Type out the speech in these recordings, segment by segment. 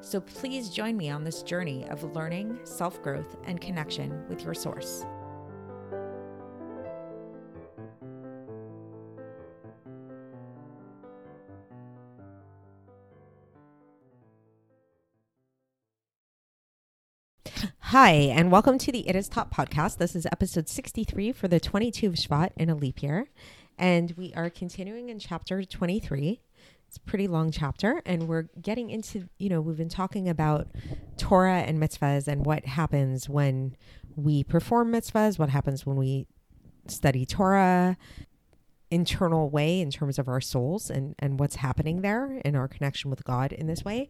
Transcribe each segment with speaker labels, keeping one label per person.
Speaker 1: So please join me on this journey of learning, self growth, and connection with your source. Hi, and welcome to the It Is Taught podcast. This is episode 63 for the 22 of Shvat in a leap year. And we are continuing in chapter 23. It's a pretty long chapter, and we're getting into, you know, we've been talking about Torah and mitzvahs and what happens when we perform mitzvahs, what happens when we study Torah, internal way in terms of our souls and and what's happening there in our connection with God in this way.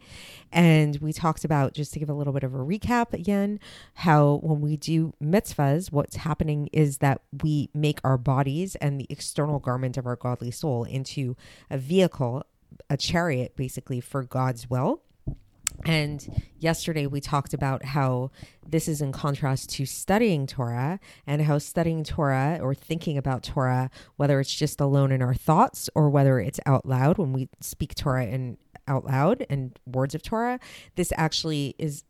Speaker 1: And we talked about just to give a little bit of a recap again, how when we do mitzvahs, what's happening is that we make our bodies and the external garment of our godly soul into a vehicle, a chariot basically for God's will. And yesterday we talked about how this is in contrast to studying Torah and how studying Torah or thinking about Torah, whether it's just alone in our thoughts or whether it's out loud when we speak Torah and out loud and words of Torah, this actually is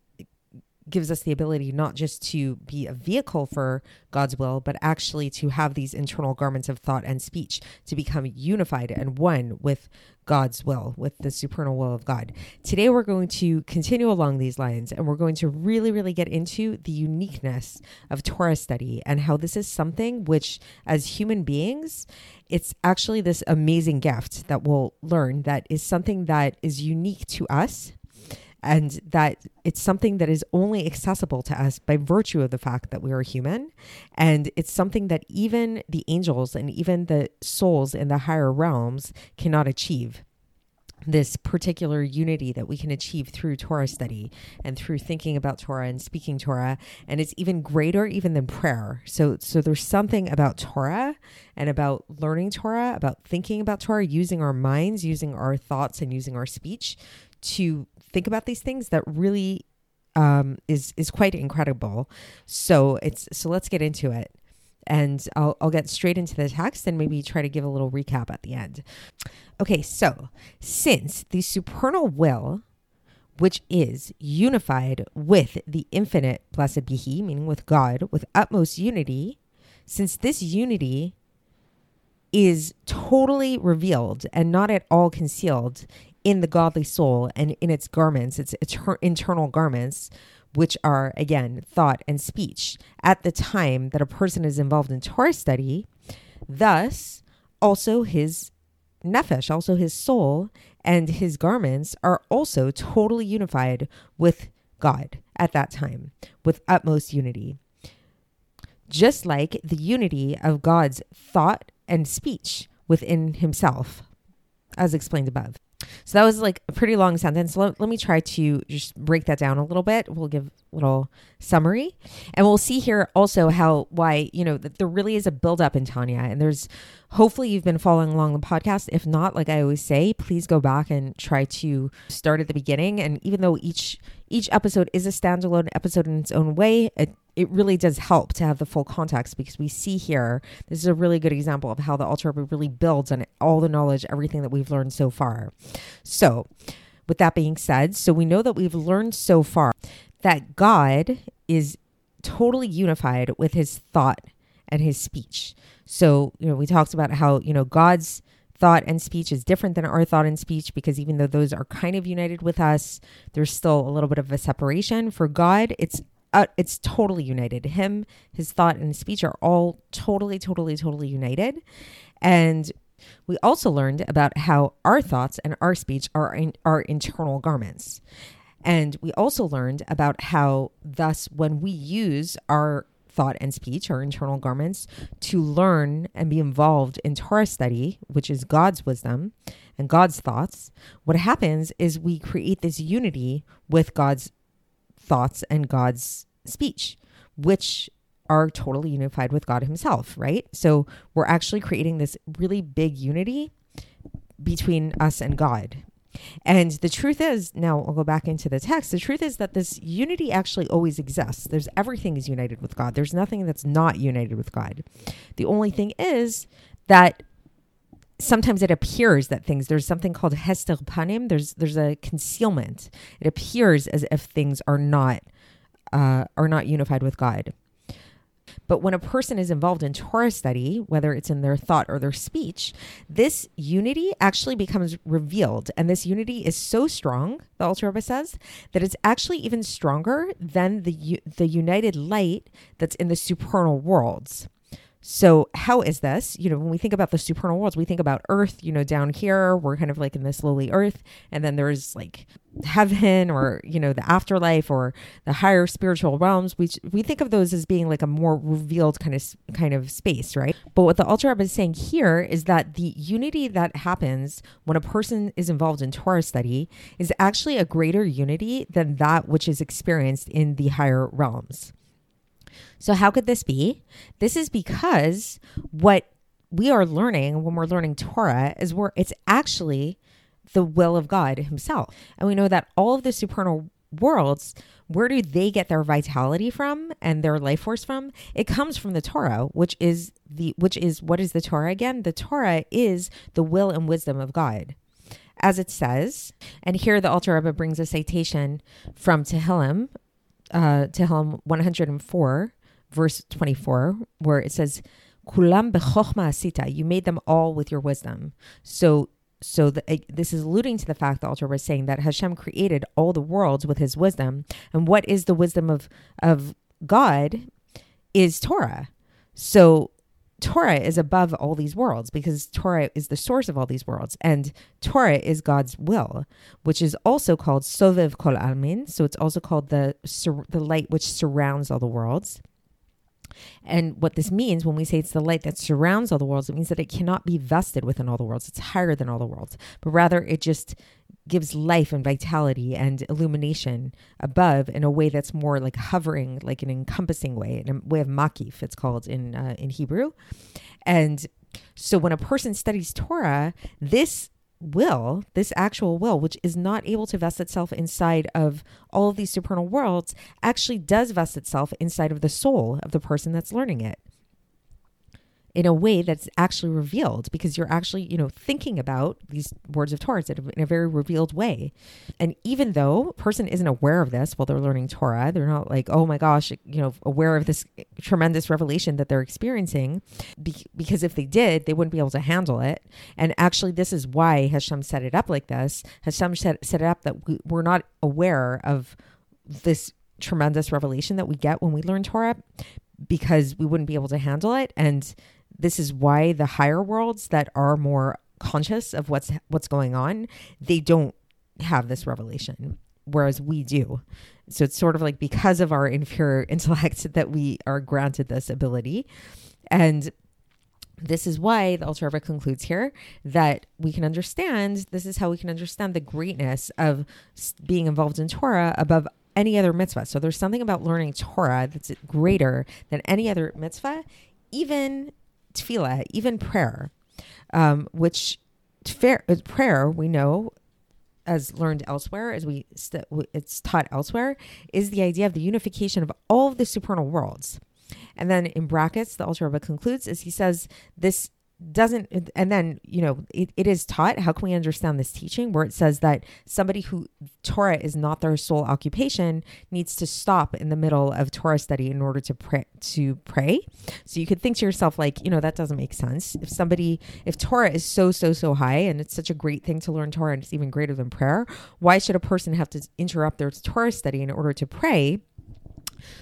Speaker 1: gives us the ability not just to be a vehicle for God's will, but actually to have these internal garments of thought and speech to become unified and one with God's will, with the supernal will of God. Today, we're going to continue along these lines and we're going to really, really get into the uniqueness of Torah study and how this is something which, as human beings, it's actually this amazing gift that we'll learn that is something that is unique to us and that it's something that is only accessible to us by virtue of the fact that we are human. And it's something that even the angels and even the souls in the higher realms cannot achieve this particular unity that we can achieve through Torah study and through thinking about Torah and speaking Torah and it's even greater even than prayer. So so there's something about Torah and about learning Torah, about thinking about Torah, using our minds, using our thoughts and using our speech to think about these things that really um, is is quite incredible. So it's so let's get into it, and I'll I'll get straight into the text and maybe try to give a little recap at the end. Okay, so since the supernal will, which is unified with the infinite, blessed be He, meaning with God, with utmost unity, since this unity is totally revealed and not at all concealed in the godly soul and in its garments, its internal garments, which are, again, thought and speech, at the time that a person is involved in Torah study, thus also his nefesh, also his soul, and his garments are also totally unified with God at that time, with utmost unity. Just like the unity of God's thought and speech within himself, as explained above. So that was like a pretty long sentence. Let, let me try to just break that down a little bit. We'll give a little summary. And we'll see here also how, why, you know, that there really is a buildup in Tanya. And there's, hopefully, you've been following along the podcast. If not, like I always say, please go back and try to start at the beginning. And even though each, each episode is a standalone episode in its own way, it, it really does help to have the full context because we see here this is a really good example of how the Rebbe really builds on all the knowledge, everything that we've learned so far. So, with that being said, so we know that we've learned so far that God is totally unified with his thought and his speech. So, you know, we talked about how, you know, God's thought and speech is different than our thought and speech because even though those are kind of united with us, there's still a little bit of a separation. For God, it's uh, it's totally united. Him, his thought and his speech are all totally, totally, totally united. And we also learned about how our thoughts and our speech are in, our internal garments. And we also learned about how, thus, when we use our thought and speech, our internal garments, to learn and be involved in Torah study, which is God's wisdom and God's thoughts, what happens is we create this unity with God's thoughts and God's speech, which are totally unified with God Himself, right? So we're actually creating this really big unity between us and God. And the truth is, now I'll go back into the text. The truth is that this unity actually always exists. There's everything is united with God. There's nothing that's not united with God. The only thing is that sometimes it appears that things there's something called hester panim. There's there's a concealment. It appears as if things are not uh, are not unified with God. But when a person is involved in Torah study, whether it's in their thought or their speech, this unity actually becomes revealed. And this unity is so strong, the Alter Rebbe says, that it's actually even stronger than the, the united light that's in the supernal worlds. So, how is this? You know, when we think about the supernal worlds, we think about Earth, you know, down here, we're kind of like in this lowly Earth. And then there's like heaven or, you know, the afterlife or the higher spiritual realms. We, we think of those as being like a more revealed kind of kind of space, right? But what the Rebbe is saying here is that the unity that happens when a person is involved in Torah study is actually a greater unity than that which is experienced in the higher realms. So, how could this be? This is because what we are learning when we're learning Torah is where it's actually the will of God Himself. And we know that all of the supernal worlds, where do they get their vitality from and their life force from? It comes from the Torah, which is the which is what is the Torah again? The Torah is the will and wisdom of God. As it says, and here the Alter Rebbe brings a citation from Tehillim, uh, Tehillim 104, verse 24, where it says, Kulam bechokma asita, you made them all with your wisdom. So so the, this is alluding to the fact the altar was saying that Hashem created all the worlds with his wisdom. And what is the wisdom of, of God is Torah. So Torah is above all these worlds because Torah is the source of all these worlds. And Torah is God's will, which is also called Sovev Kol Almin. So it's also called the, the light which surrounds all the worlds. And what this means when we say it's the light that surrounds all the worlds, it means that it cannot be vested within all the worlds. It's higher than all the worlds, but rather it just gives life and vitality and illumination above in a way that's more like hovering, like an encompassing way, in a way of makif, it's called in uh, in Hebrew. And so when a person studies Torah, this will, this actual will, which is not able to vest itself inside of all of these supernal worlds, actually does vest itself inside of the soul of the person that's learning it in a way that's actually revealed because you're actually, you know, thinking about these words of Torah in a very revealed way. And even though a person isn't aware of this while they're learning Torah, they're not like, oh my gosh, you know, aware of this tremendous revelation that they're experiencing. Be- because if they did, they wouldn't be able to handle it. And actually, this is why Hashem set it up like this. Hashem set, set it up that we, we're not aware of this tremendous revelation that we get when we learn Torah because we wouldn't be able to handle it. And this is why the higher worlds that are more conscious of what's what's going on, they don't have this revelation whereas we do. So it's sort of like because of our inferior intellect that we are granted this ability. And this is why the Rebbe concludes here that we can understand, this is how we can understand the greatness of being involved in Torah above any other mitzvah. So there's something about learning Torah that's greater than any other mitzvah, even tefillah, even prayer, um, which uh, prayer we know as learned elsewhere, as we st- it's taught elsewhere, is the idea of the unification of all of the supernal worlds. And then in brackets, the Alter Rebbe concludes as he says this doesn't and then you know it, it is taught how can we understand this teaching where it says that somebody who torah is not their sole occupation needs to stop in the middle of torah study in order to pray to pray? So you could think to yourself like you know that doesn't make sense. If somebody if torah is so so so high and it's such a great thing to learn torah and it's even greater than prayer why should a person have to interrupt their torah study in order to pray?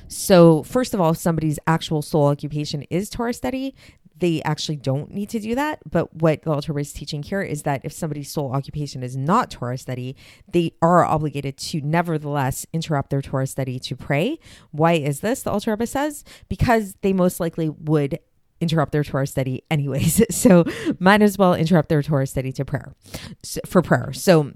Speaker 1: So, first of all, if somebody's actual sole occupation is Torah study, they actually don't need to do that. But what the Rebbe is teaching here is that if somebody's sole occupation is not Torah study, they are obligated to nevertheless interrupt their Torah study to pray. Why is this? The Alter Rebbe says because they most likely would interrupt their Torah study anyways. So might as well interrupt their Torah study to prayer for prayer. So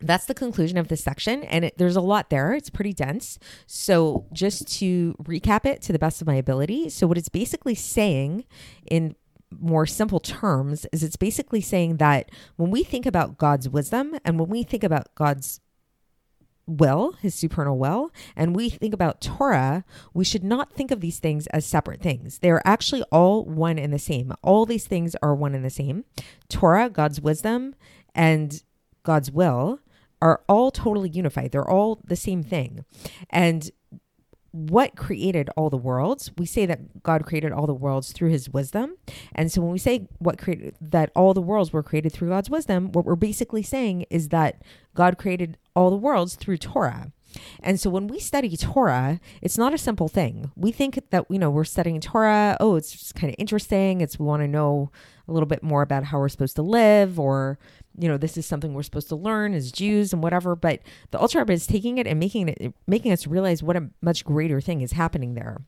Speaker 1: that's the conclusion of this section and it, there's a lot there it's pretty dense so just to recap it to the best of my ability so what it's basically saying in more simple terms is it's basically saying that when we think about god's wisdom and when we think about god's will, his supernal will, and we think about Torah, we should not think of these things as separate things. They are actually all one and the same. All these things are one and the same. Torah, God's wisdom, and God's will are all totally unified. They're all the same thing. And what created all the worlds? We say that God created all the worlds through his wisdom. And so when we say what created that all the worlds were created through God's wisdom, what we're basically saying is that God created all the worlds through Torah. And so when we study Torah, it's not a simple thing. We think that you know we're studying Torah, oh, it's just kind of interesting. It's we want to know a little bit more about how we're supposed to live or you know, this is something we're supposed to learn as Jews and whatever. But the Alter Rebbe is taking it and making it, making us realize what a much greater thing is happening there.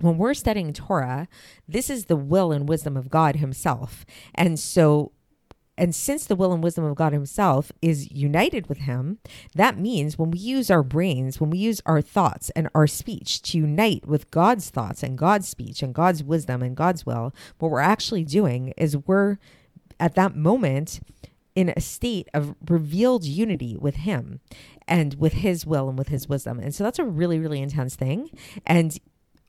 Speaker 1: When we're studying Torah, this is the will and wisdom of God Himself. And so and since the will and wisdom of God Himself is united with Him, that means when we use our brains, when we use our thoughts and our speech to unite with God's thoughts and God's speech and God's wisdom and God's will, what we're actually doing is we're at that moment in a state of revealed unity with him and with his will and with his wisdom. And so that's a really, really intense thing. And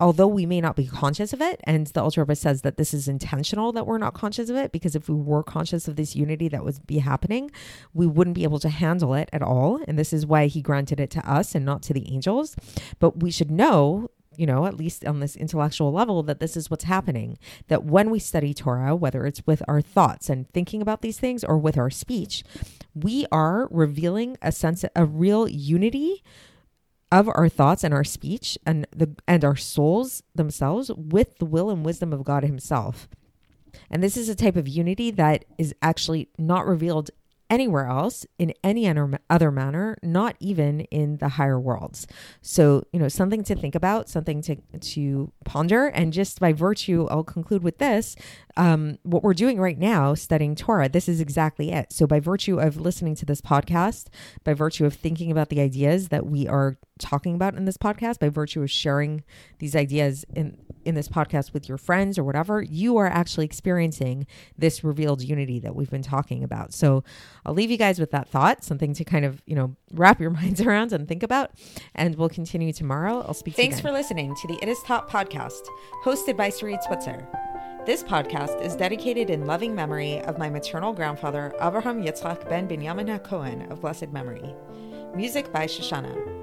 Speaker 1: although we may not be conscious of it, and the Alter Rebbe says that this is intentional that we're not conscious of it, because if we were conscious of this unity that would be happening, we wouldn't be able to handle it at all. And this is why he granted it to us and not to the angels. But we should know you know, at least on this intellectual level, that this is what's happening. That when we study Torah, whether it's with our thoughts and thinking about these things or with our speech, we are revealing a sense, a real unity of our thoughts and our speech and the and our souls themselves with the will and wisdom of God Himself. And this is a type of unity that is actually not revealed anywhere else in any other manner, not even in the higher worlds. So, you know, something to think about, something to to ponder, and just by virtue, I'll conclude with this: um, what we're doing right now, studying Torah, this is exactly it. So, by virtue of listening to this podcast, by virtue of thinking about the ideas that we are talking about in this podcast, by virtue of sharing these ideas in in this podcast with your friends or whatever, you are actually experiencing this revealed unity that we've been talking about. So I'll leave you guys with that thought, something to kind of, you know, wrap your minds around and think about. And we'll continue tomorrow. I'll speak Thanks for listening to the It Is Taught podcast, hosted by Sarit Switzer. This podcast is dedicated in loving memory of my maternal grandfather, Avraham Yitzchak ben Binyamin HaKohen of blessed memory. Music by Shoshannah.